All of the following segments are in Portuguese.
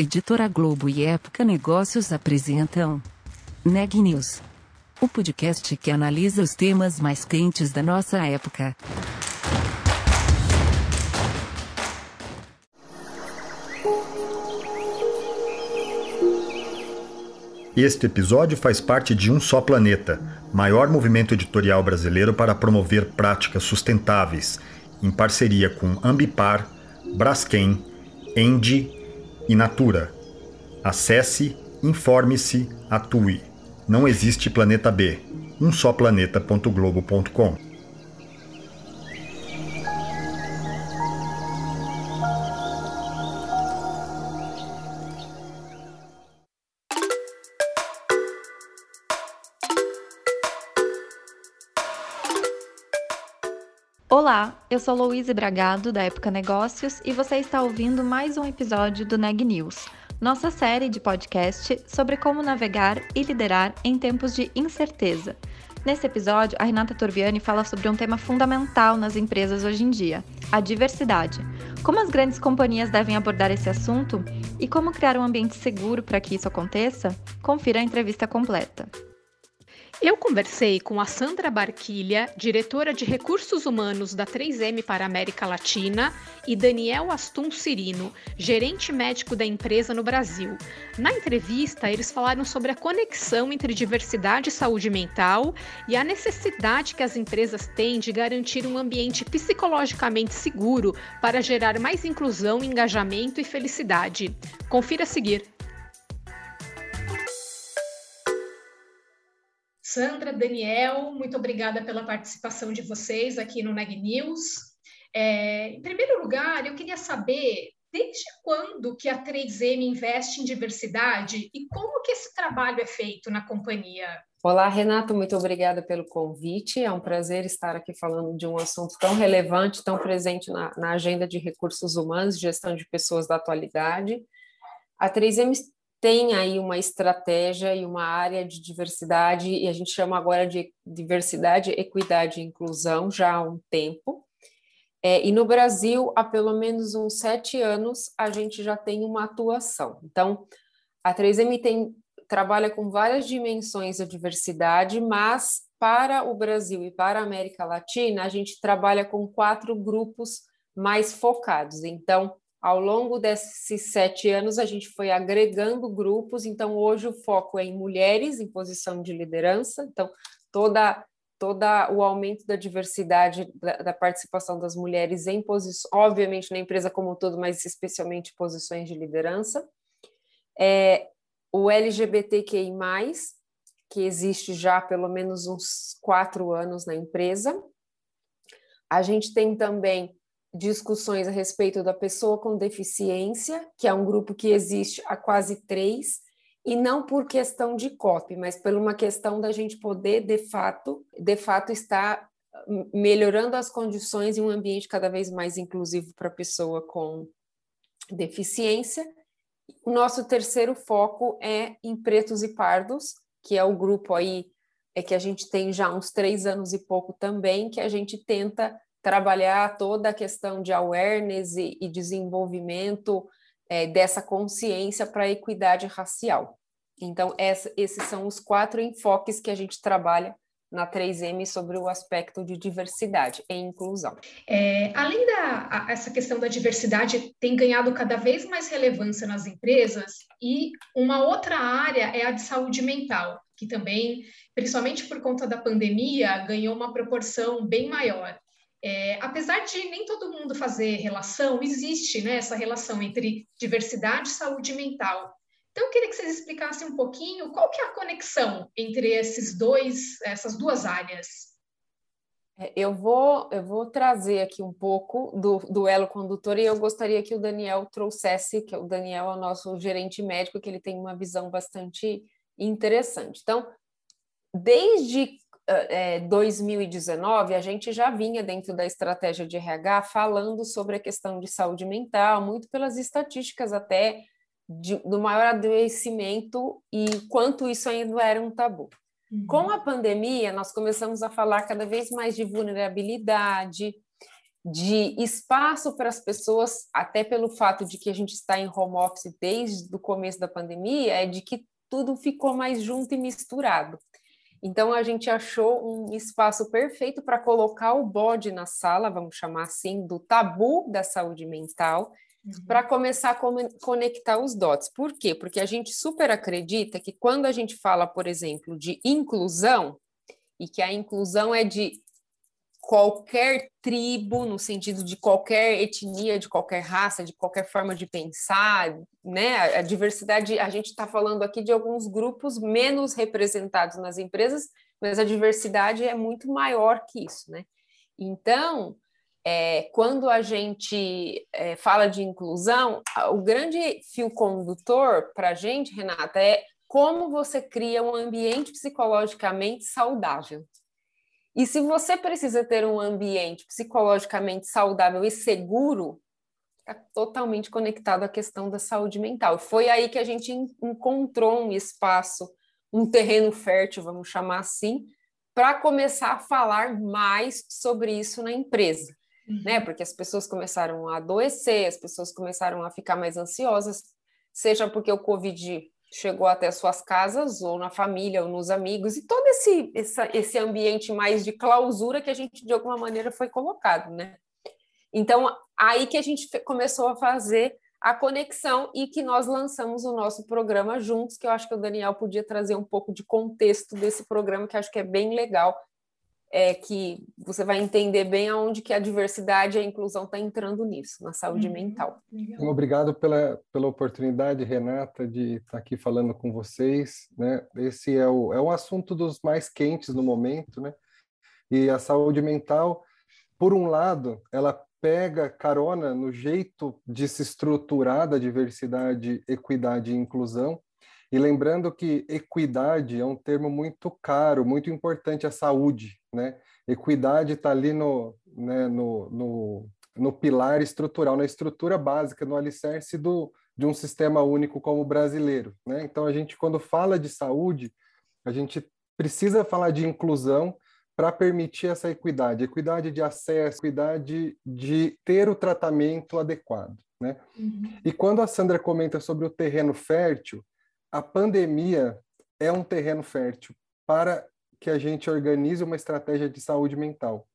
Editora Globo e Época Negócios apresentam Neg News, o podcast que analisa os temas mais quentes da nossa época. Este episódio faz parte de Um Só Planeta, maior movimento editorial brasileiro para promover práticas sustentáveis, em parceria com Ambipar, Braskem, Endi e Natura. Acesse, informe-se, atue. Não existe planeta B. Um só planeta.globo.com. eu sou Louise Bragado, da Época Negócios, e você está ouvindo mais um episódio do Neg News, nossa série de podcast sobre como navegar e liderar em tempos de incerteza. Nesse episódio, a Renata Torviani fala sobre um tema fundamental nas empresas hoje em dia, a diversidade. Como as grandes companhias devem abordar esse assunto e como criar um ambiente seguro para que isso aconteça? Confira a entrevista completa. Eu conversei com a Sandra Barquilha, diretora de Recursos Humanos da 3M para a América Latina, e Daniel Astum Cirino, gerente médico da empresa no Brasil. Na entrevista, eles falaram sobre a conexão entre diversidade e saúde mental e a necessidade que as empresas têm de garantir um ambiente psicologicamente seguro para gerar mais inclusão, engajamento e felicidade. Confira a seguir. Sandra, Daniel, muito obrigada pela participação de vocês aqui no Neg News. É, em primeiro lugar, eu queria saber desde quando que a 3M investe em diversidade e como que esse trabalho é feito na companhia? Olá, Renato, muito obrigada pelo convite. É um prazer estar aqui falando de um assunto tão relevante, tão presente na, na agenda de recursos humanos, gestão de pessoas da atualidade. A 3M tem aí uma estratégia e uma área de diversidade, e a gente chama agora de diversidade, equidade e inclusão já há um tempo. É, e no Brasil, há pelo menos uns sete anos, a gente já tem uma atuação. Então, a 3M tem, trabalha com várias dimensões da diversidade, mas para o Brasil e para a América Latina, a gente trabalha com quatro grupos mais focados. Então, ao longo desses sete anos, a gente foi agregando grupos, então hoje o foco é em mulheres em posição de liderança, então toda, toda o aumento da diversidade, da, da participação das mulheres em posições, obviamente na empresa como um todo, mas especialmente posições de liderança. É, o LGBTQI+, que existe já há pelo menos uns quatro anos na empresa. A gente tem também discussões a respeito da pessoa com deficiência, que é um grupo que existe há quase três, e não por questão de copy, mas por uma questão da gente poder, de fato, de fato estar melhorando as condições em um ambiente cada vez mais inclusivo para a pessoa com deficiência. O nosso terceiro foco é em pretos e pardos, que é o grupo aí é que a gente tem já uns três anos e pouco também, que a gente tenta trabalhar toda a questão de awareness e, e desenvolvimento é, dessa consciência para a equidade racial. Então, essa, esses são os quatro enfoques que a gente trabalha na 3M sobre o aspecto de diversidade e inclusão. É, além da a, essa questão da diversidade tem ganhado cada vez mais relevância nas empresas e uma outra área é a de saúde mental, que também, principalmente por conta da pandemia, ganhou uma proporção bem maior. É, apesar de nem todo mundo fazer relação, existe né, essa relação entre diversidade e saúde mental. Então, eu queria que vocês explicassem um pouquinho qual que é a conexão entre esses dois, essas duas áreas. É, eu vou, eu vou trazer aqui um pouco do, do elo condutor e eu gostaria que o Daniel trouxesse, que o Daniel é o nosso gerente médico, que ele tem uma visão bastante interessante. Então, desde é, 2019, a gente já vinha dentro da estratégia de RH falando sobre a questão de saúde mental, muito pelas estatísticas até de, do maior adoecimento e quanto isso ainda era um tabu. Uhum. Com a pandemia, nós começamos a falar cada vez mais de vulnerabilidade, de espaço para as pessoas, até pelo fato de que a gente está em home office desde o começo da pandemia, é de que tudo ficou mais junto e misturado. Então a gente achou um espaço perfeito para colocar o bode na sala, vamos chamar assim, do tabu da saúde mental, uhum. para começar a conectar os dots. Por quê? Porque a gente super acredita que quando a gente fala, por exemplo, de inclusão, e que a inclusão é de qualquer tribo, no sentido de qualquer etnia, de qualquer raça, de qualquer forma de pensar, né? A diversidade, a gente está falando aqui de alguns grupos menos representados nas empresas, mas a diversidade é muito maior que isso, né? Então, é, quando a gente é, fala de inclusão, o grande fio condutor para a gente, Renata, é como você cria um ambiente psicologicamente saudável. E se você precisa ter um ambiente psicologicamente saudável e seguro, está totalmente conectado à questão da saúde mental. Foi aí que a gente encontrou um espaço, um terreno fértil, vamos chamar assim, para começar a falar mais sobre isso na empresa. Uhum. Né? Porque as pessoas começaram a adoecer, as pessoas começaram a ficar mais ansiosas, seja porque o Covid chegou até suas casas, ou na família, ou nos amigos, e todo esse, essa, esse ambiente mais de clausura que a gente, de alguma maneira, foi colocado, né? Então, aí que a gente começou a fazer a conexão e que nós lançamos o nosso programa juntos, que eu acho que o Daniel podia trazer um pouco de contexto desse programa, que acho que é bem legal, é que você vai entender bem aonde que a diversidade e a inclusão está entrando nisso, na saúde uhum. mental. Obrigado pela, pela oportunidade, Renata, de estar aqui falando com vocês. Né? Esse é o, é um assunto dos mais quentes no momento, né? E a saúde mental, por um lado, ela pega carona no jeito de se estruturar da diversidade, equidade e inclusão, e lembrando que equidade é um termo muito caro, muito importante à saúde, né? Equidade está ali no, né, no, no, no, pilar estrutural, na estrutura básica, no alicerce do, de um sistema único como o brasileiro, né? Então, a gente, quando fala de saúde, a gente precisa falar de inclusão para permitir essa equidade, equidade de acesso, equidade de ter o tratamento adequado, né? Uhum. E quando a Sandra comenta sobre o terreno fértil, a pandemia é um terreno fértil para que a gente organize uma estratégia de saúde mental.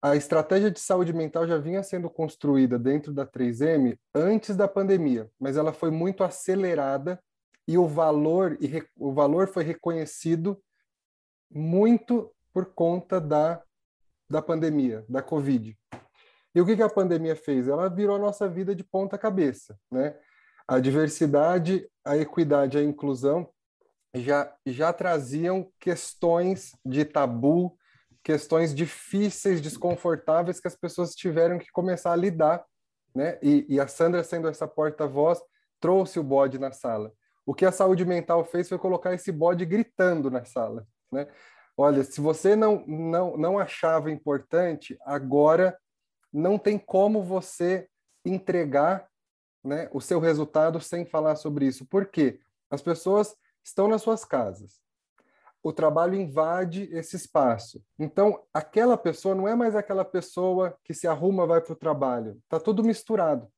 A estratégia de saúde mental já vinha sendo construída dentro da 3M antes da pandemia, mas ela foi muito acelerada e o valor e o valor foi reconhecido muito por conta da da pandemia, da Covid. E o que, que a pandemia fez? Ela virou a nossa vida de ponta cabeça, né? A diversidade, a equidade, a inclusão já, já traziam questões de tabu, questões difíceis, desconfortáveis que as pessoas tiveram que começar a lidar, né? E, e a Sandra, sendo essa porta-voz, trouxe o bode na sala. O que a saúde mental fez foi colocar esse bode gritando na sala, né? Olha, se você não, não, não achava importante, agora não tem como você entregar né, o seu resultado sem falar sobre isso. Por quê? As pessoas estão nas suas casas. O trabalho invade esse espaço. Então, aquela pessoa não é mais aquela pessoa que se arruma vai para o trabalho. Está tudo misturado.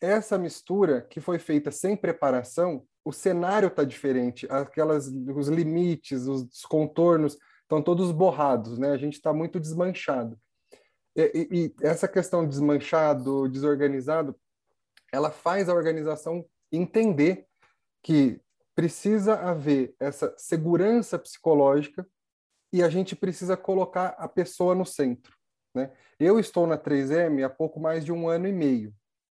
Essa mistura que foi feita sem preparação, o cenário está diferente. Aquelas, os limites, os contornos estão todos borrados, né? A gente está muito desmanchado. E, e, e, essa questão desmanchado, desorganizado, ela faz a organização entender que precisa haver essa segurança psicológica e a gente precisa colocar a pessoa no centro. Né? Eu estou na 3M há pouco mais de um ano e meio.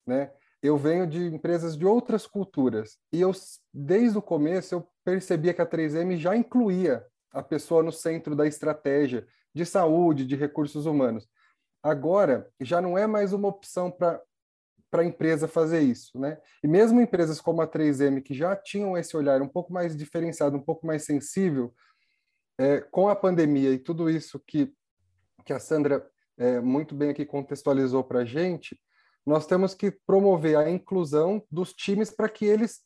Né? Eu venho de empresas de outras culturas e eu, desde o começo, eu percebia que a 3M já incluía a pessoa no centro da estratégia de saúde, de recursos humanos. Agora, já não é mais uma opção para para a empresa fazer isso, né? E mesmo empresas como a 3M, que já tinham esse olhar um pouco mais diferenciado, um pouco mais sensível, é, com a pandemia e tudo isso que, que a Sandra é, muito bem aqui contextualizou para a gente, nós temos que promover a inclusão dos times para que eles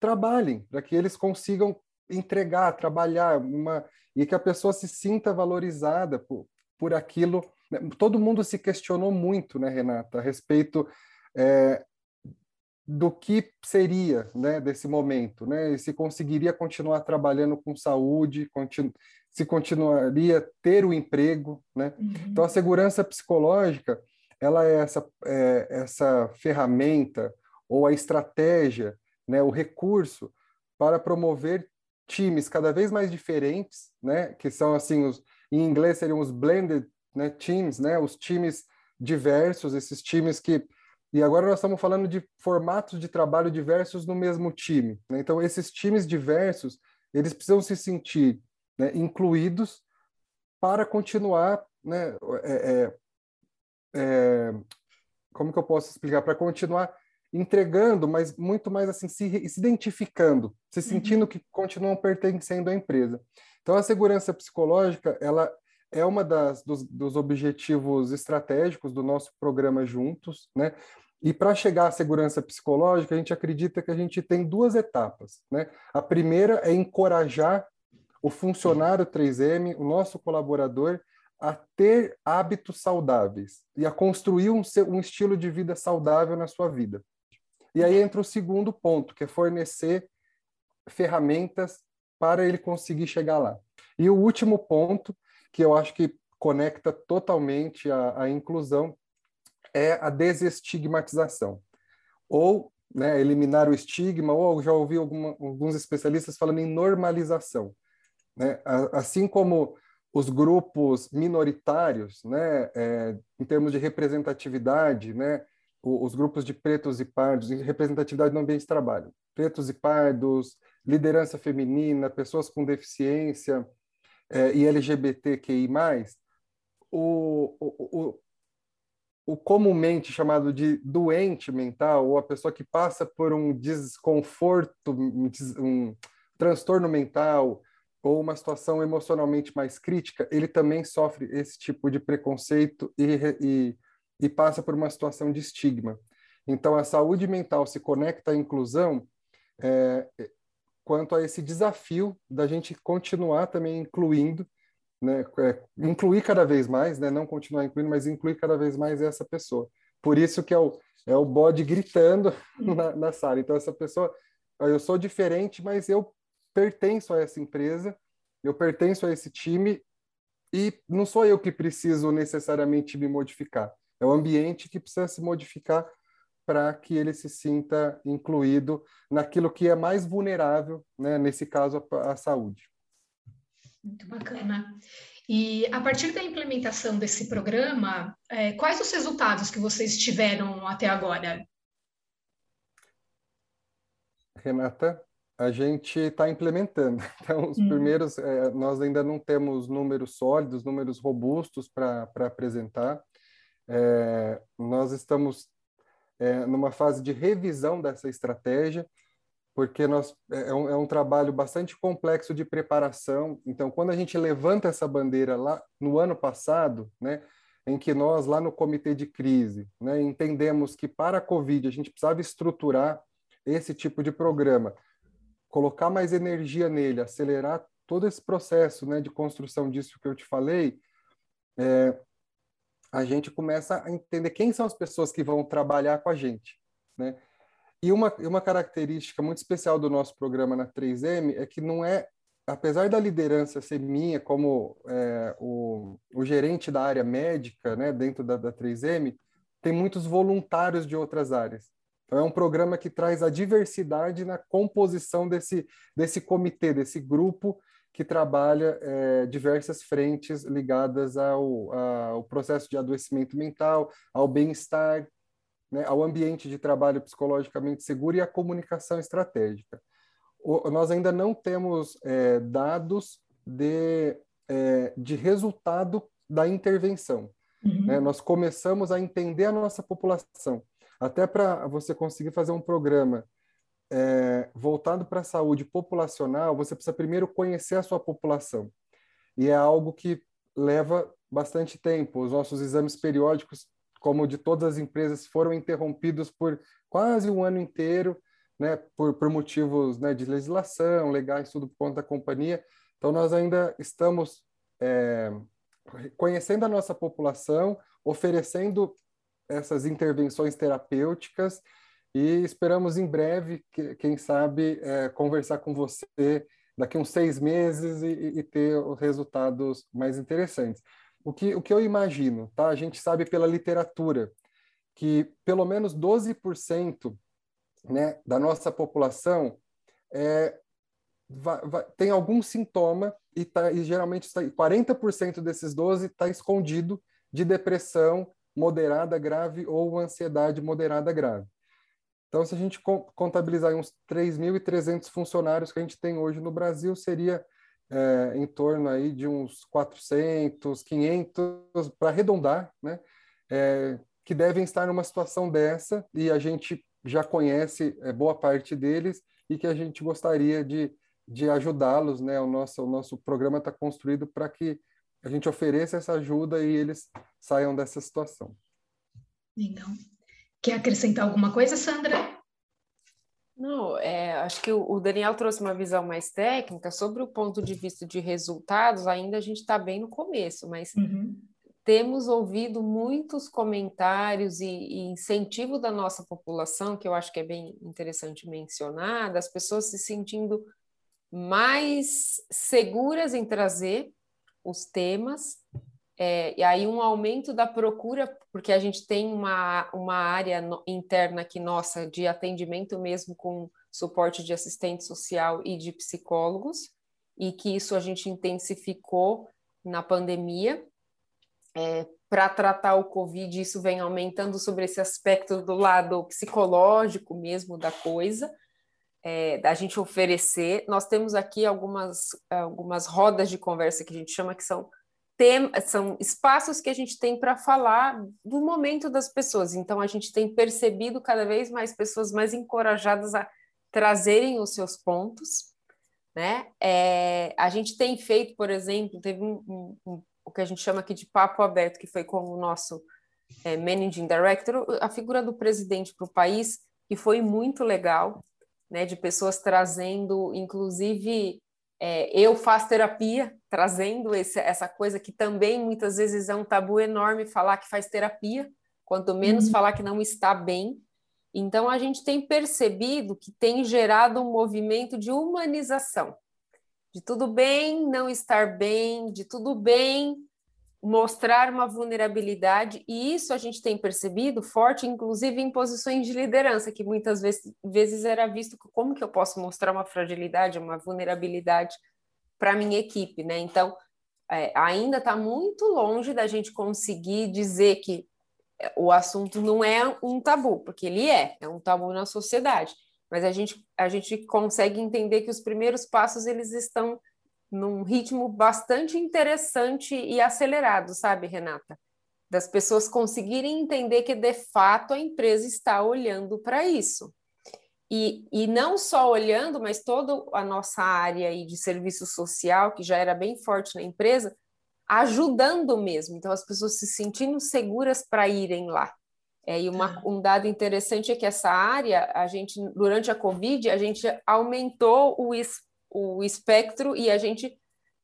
trabalhem, para que eles consigam entregar, trabalhar, uma, e que a pessoa se sinta valorizada por, por aquilo. Né? Todo mundo se questionou muito, né, Renata, a respeito é, do que seria né, desse momento, né? E se conseguiria continuar trabalhando com saúde, continu se continuaria ter o emprego, né? Uhum. Então a segurança psicológica ela é essa é, essa ferramenta ou a estratégia, né, o recurso para promover times cada vez mais diferentes, né, que são assim os em inglês seriam os blended né, teams, né, os times diversos, esses times que e agora nós estamos falando de formatos de trabalho diversos no mesmo time. Né? Então, esses times diversos, eles precisam se sentir né, incluídos para continuar, né, é, é, é, como que eu posso explicar? Para continuar entregando, mas muito mais assim, se, se identificando, se sentindo uhum. que continuam pertencendo à empresa. Então, a segurança psicológica, ela é uma das dos, dos objetivos estratégicos do nosso programa Juntos, né? E para chegar à segurança psicológica, a gente acredita que a gente tem duas etapas, né? A primeira é encorajar o funcionário 3M, o nosso colaborador, a ter hábitos saudáveis e a construir um, um estilo de vida saudável na sua vida. E aí entra o segundo ponto, que é fornecer ferramentas para ele conseguir chegar lá. E o último ponto, que eu acho que conecta totalmente a, a inclusão, é a desestigmatização. Ou né, eliminar o estigma, ou já ouvi alguma, alguns especialistas falando em normalização. Né? Assim como os grupos minoritários, né, é, em termos de representatividade, né, os grupos de pretos e pardos, representatividade no ambiente de trabalho, pretos e pardos, liderança feminina, pessoas com deficiência é, e LGBTQI+, o, o, o, o comumente chamado de doente mental, ou a pessoa que passa por um desconforto, um, transtorno mental, ou uma situação emocionalmente mais crítica, ele também sofre esse tipo de preconceito e, e, e passa por uma situação de estigma. Então, a saúde mental se conecta à inclusão é, quanto a esse desafio da gente continuar também incluindo, né, é, incluir cada vez mais, né, não continuar incluindo, mas incluir cada vez mais essa pessoa. Por isso que é o, é o bode gritando na, na sala. Então, essa pessoa, eu sou diferente, mas eu pertenço a essa empresa, eu pertenço a esse time e não sou eu que preciso necessariamente me modificar. É o ambiente que precisa se modificar para que ele se sinta incluído naquilo que é mais vulnerável, né? nesse caso, a, a saúde. Muito bacana. E a partir da implementação desse programa, é, quais os resultados que vocês tiveram até agora? Renata? a gente está implementando. Então, os hum. primeiros, é, nós ainda não temos números sólidos, números robustos para apresentar. É, nós estamos é, numa fase de revisão dessa estratégia, porque nós, é, é, um, é um trabalho bastante complexo de preparação. Então, quando a gente levanta essa bandeira lá no ano passado, né, em que nós, lá no comitê de crise, né, entendemos que para a Covid a gente precisava estruturar esse tipo de programa colocar mais energia nele, acelerar todo esse processo né, de construção disso que eu te falei, é, a gente começa a entender quem são as pessoas que vão trabalhar com a gente. Né? E uma, uma característica muito especial do nosso programa na 3M é que não é, apesar da liderança ser minha como é, o, o gerente da área médica né, dentro da, da 3M, tem muitos voluntários de outras áreas. Então, é um programa que traz a diversidade na composição desse, desse comitê, desse grupo que trabalha é, diversas frentes ligadas ao, ao processo de adoecimento mental, ao bem-estar, né, ao ambiente de trabalho psicologicamente seguro e à comunicação estratégica. O, nós ainda não temos é, dados de, é, de resultado da intervenção. Uhum. Né? Nós começamos a entender a nossa população. Até para você conseguir fazer um programa é, voltado para a saúde populacional, você precisa primeiro conhecer a sua população. E é algo que leva bastante tempo. Os nossos exames periódicos, como de todas as empresas, foram interrompidos por quase um ano inteiro, né, por, por motivos né, de legislação, legais, tudo por conta da companhia. Então, nós ainda estamos é, conhecendo a nossa população, oferecendo essas intervenções terapêuticas e esperamos em breve, quem sabe, é, conversar com você daqui uns seis meses e, e, ter os resultados mais interessantes. O que, o que eu imagino, tá? A gente sabe pela literatura que pelo menos 12% né, da nossa população é, tem algum sintoma e, tá, e geralmente está, 40% desses 12 está escondido de depressão moderada grave ou ansiedade moderada grave. Então, se a gente contabilizar uns 3.300 funcionários que a gente tem hoje no Brasil, seria é, em torno aí de uns 400, 500, para arredondar, né? É, que devem estar numa situação dessa e a gente já conhece é, boa parte deles e que a gente gostaria de, de ajudá-los, né? O nosso, o nosso programa está construído para que a gente ofereça essa ajuda e eles saiam dessa situação. Legal. Quer acrescentar alguma coisa, Sandra? Não, é, acho que o, Daniel trouxe uma visão mais técnica sobre o ponto de vista de resultados. Ainda a gente está bem no começo, mas uhum. temos ouvido muitos comentários e, e, incentivo da nossa população, que eu acho que é bem interessante mencionar, das pessoas se sentindo mais seguras em trazer os temas é, e aí um aumento da procura, porque a gente tem uma, uma área no, interna aqui nossa de atendimento mesmo com suporte de assistente social e de psicólogos, e que isso a gente intensificou na pandemia. É, para tratar o Covid, isso vem aumentando sobre esse aspecto do lado psicológico mesmo da coisa, é, da gente oferecer. Nós temos aqui algumas, algumas rodas de conversa que a gente chama que são tem, são espaços que a gente tem para falar do momento das pessoas. Então, a gente tem percebido cada vez mais pessoas mais encorajadas a trazerem os seus pontos. Né? É, a gente tem feito, por exemplo, teve um, um, um, o que a gente chama aqui de papo aberto, que foi com o nosso é, Managing Director, a figura do presidente para o país, que foi muito legal, né, de pessoas trazendo, inclusive, é, eu faço terapia, trazendo esse, essa coisa que também muitas vezes é um tabu enorme falar que faz terapia, quanto menos uhum. falar que não está bem. Então, a gente tem percebido que tem gerado um movimento de humanização, de tudo bem não estar bem, de tudo bem mostrar uma vulnerabilidade, e isso a gente tem percebido forte, inclusive em posições de liderança, que muitas vezes, vezes era visto como que eu posso mostrar uma fragilidade, uma vulnerabilidade para minha equipe, né? Então, é, ainda está muito longe da gente conseguir dizer que é, o assunto não é um tabu, porque ele é, é um tabu na sociedade, mas a gente, a gente consegue entender que os primeiros passos eles estão num ritmo bastante interessante e acelerado, sabe, Renata? Das pessoas conseguirem entender que de fato a empresa está olhando para isso. E, e não só olhando, mas toda a nossa área aí de serviço social, que já era bem forte na empresa, ajudando mesmo. Então, as pessoas se sentindo seguras para irem lá. É, e uma, tá. um dado interessante é que essa área, a gente, durante a Covid, a gente aumentou o, o espectro e a gente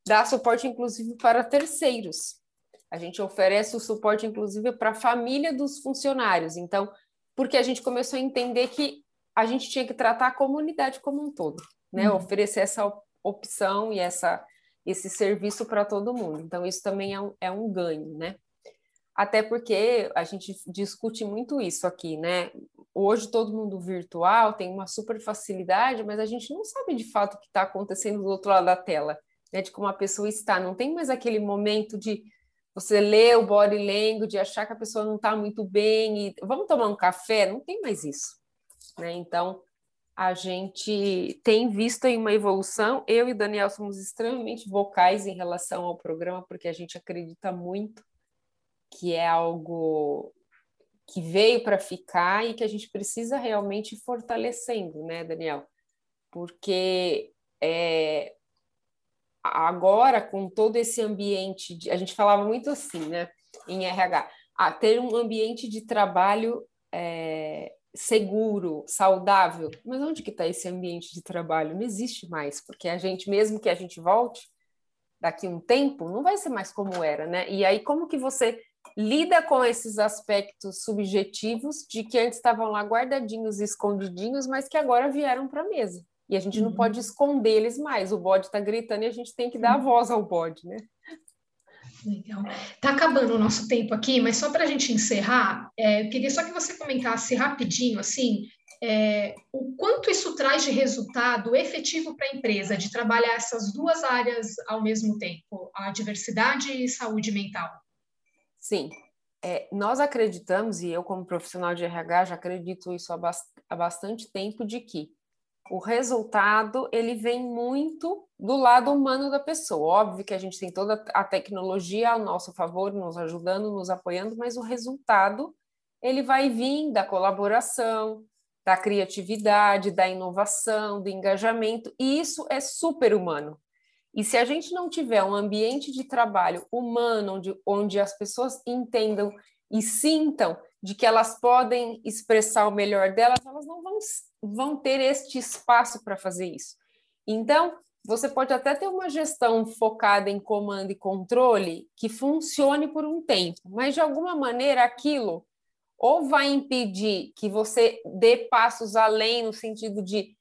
dá suporte, inclusive, para terceiros. A gente oferece o suporte, inclusive, para a família dos funcionários. Então, porque a gente começou a entender que a gente tinha que tratar a comunidade como um todo, né? Uhum. Oferecer essa opção e essa, esse serviço para todo mundo. Então, isso também é um, é um ganho, né? Até porque a gente discute muito isso aqui, né? Hoje todo mundo virtual tem uma super facilidade, mas a gente não sabe de fato o que está acontecendo do outro lado da tela, né? De como a pessoa está. Não tem mais aquele momento de você ler o body language, de achar que a pessoa não está muito bem e vamos tomar um café. Não tem mais isso, né? Então a gente tem visto aí uma evolução. Eu e Daniel somos extremamente vocais em relação ao programa, porque a gente acredita muito que é algo que veio para ficar e que a gente precisa realmente ir fortalecendo, né, Daniel? Porque é, agora, com todo esse ambiente, de, a gente falava muito assim, né, em RH, a ter um ambiente de trabalho é, seguro, saudável. Mas onde que está esse ambiente de trabalho? Não existe mais, porque a gente, mesmo que a gente volte, daqui um tempo, não vai ser mais como era, né? E aí, como que você lida com esses aspectos subjetivos de que antes estavam lá guardadinhos, escondidinhos, mas que agora vieram para a mesa? E a gente não uhum. pode esconder eles mais. O bode está gritando e a gente tem que dar voz ao bode, né? Legal. Tá acabando o nosso tempo aqui, mas só para a gente encerrar, é, eu queria só que você comentasse rapidinho, assim, é, o quanto isso traz de resultado efetivo para a empresa de trabalhar essas duas áreas ao mesmo tempo, a diversidade e saúde mental. Sim, é, nós acreditamos, e eu como profissional de RH já acredito isso há, bast há bastante tempo, de que o resultado ele vem muito do lado humano da pessoa. Óbvio que a gente tem toda a tecnologia ao nosso favor, nos ajudando, nos apoiando, mas o resultado ele vai vir da colaboração, da criatividade, da inovação, do engajamento, e isso é super humano. E se a gente não tiver um ambiente de trabalho humano, onde, onde as pessoas entendam e sintam de que elas podem expressar o melhor delas, elas não vão, vão ter este espaço para fazer isso. Então, você pode até ter uma gestão focada em comando e controle que funcione por um tempo, mas de alguma maneira aquilo ou vai impedir que você dê passos além no sentido de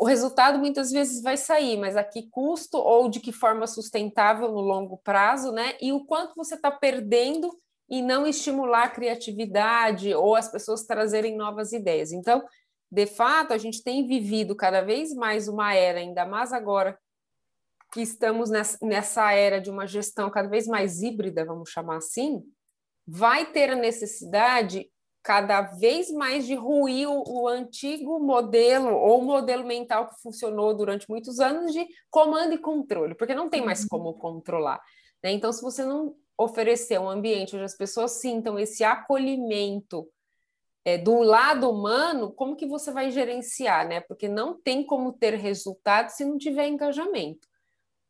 o resultado muitas vezes vai sair, mas a que custo ou de que forma sustentável no longo prazo, né? E o quanto você está perdendo e não estimular a criatividade ou as pessoas trazerem novas ideias. Então, de fato, a gente tem vivido cada vez mais uma era, ainda mais agora que estamos nessa era de uma gestão cada vez mais híbrida, vamos chamar assim, vai ter a necessidade cada vez mais de ruir o, o, antigo modelo ou modelo mental que funcionou durante muitos anos de comando e controle, porque não tem mais uhum. como controlar. Né? Então, se você não oferecer um ambiente onde as pessoas sintam esse acolhimento é, do lado humano, como que você vai gerenciar, né? Porque não tem como ter resultado se não tiver engajamento.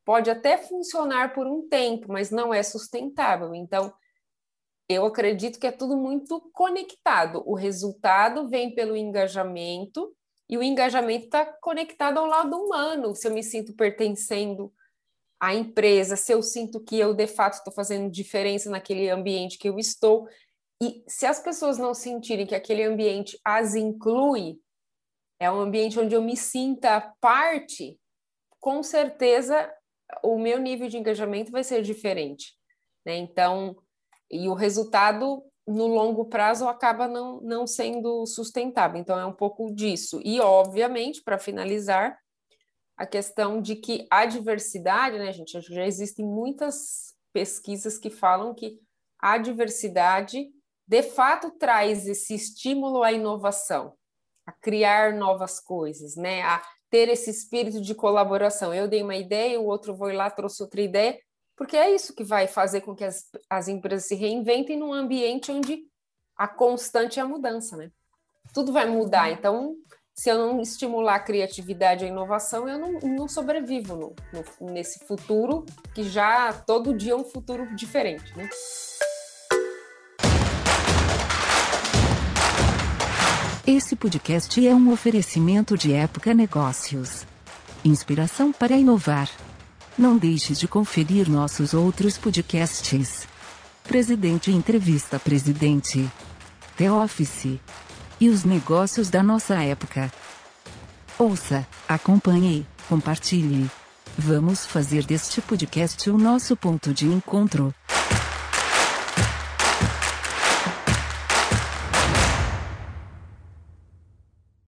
Pode até funcionar por um tempo, mas não é sustentável. Então, eu acredito que é tudo muito conectado. O resultado vem pelo engajamento e o engajamento está conectado ao lado humano. Se eu me sinto pertencendo à empresa, se eu sinto que eu de fato estou fazendo diferença naquele ambiente que eu estou. E se as pessoas não sentirem que aquele ambiente as inclui, é um ambiente onde eu me sinta parte, com certeza o meu nível de engajamento vai ser diferente. Né? Então, e o resultado no longo prazo acaba não, não sendo sustentável. Então, é um pouco disso. E, obviamente, para finalizar, a questão de que a diversidade, né, gente, já existem muitas pesquisas que falam que a diversidade, de fato, traz esse estímulo à inovação, a criar novas coisas, né, a ter esse espírito de colaboração. Eu dei uma ideia, o outro foi lá, trouxe outra ideia, porque é isso que vai fazer com que as, as empresas se reinventem num ambiente onde a constante é a mudança, né? Tudo vai mudar, então se eu não estimular a criatividade e a inovação, eu não, não sobrevivo no, no, nesse futuro que já todo dia é um futuro diferente, né? Esse podcast é um oferecimento de Época Negócios. Inspiração para inovar. Não deixe de conferir nossos outros podcasts. Presidente Entrevista Presidente. The Office. E os negócios da nossa época. Ouça, acompanhe, compartilhe. Vamos fazer deste podcast o nosso ponto de encontro.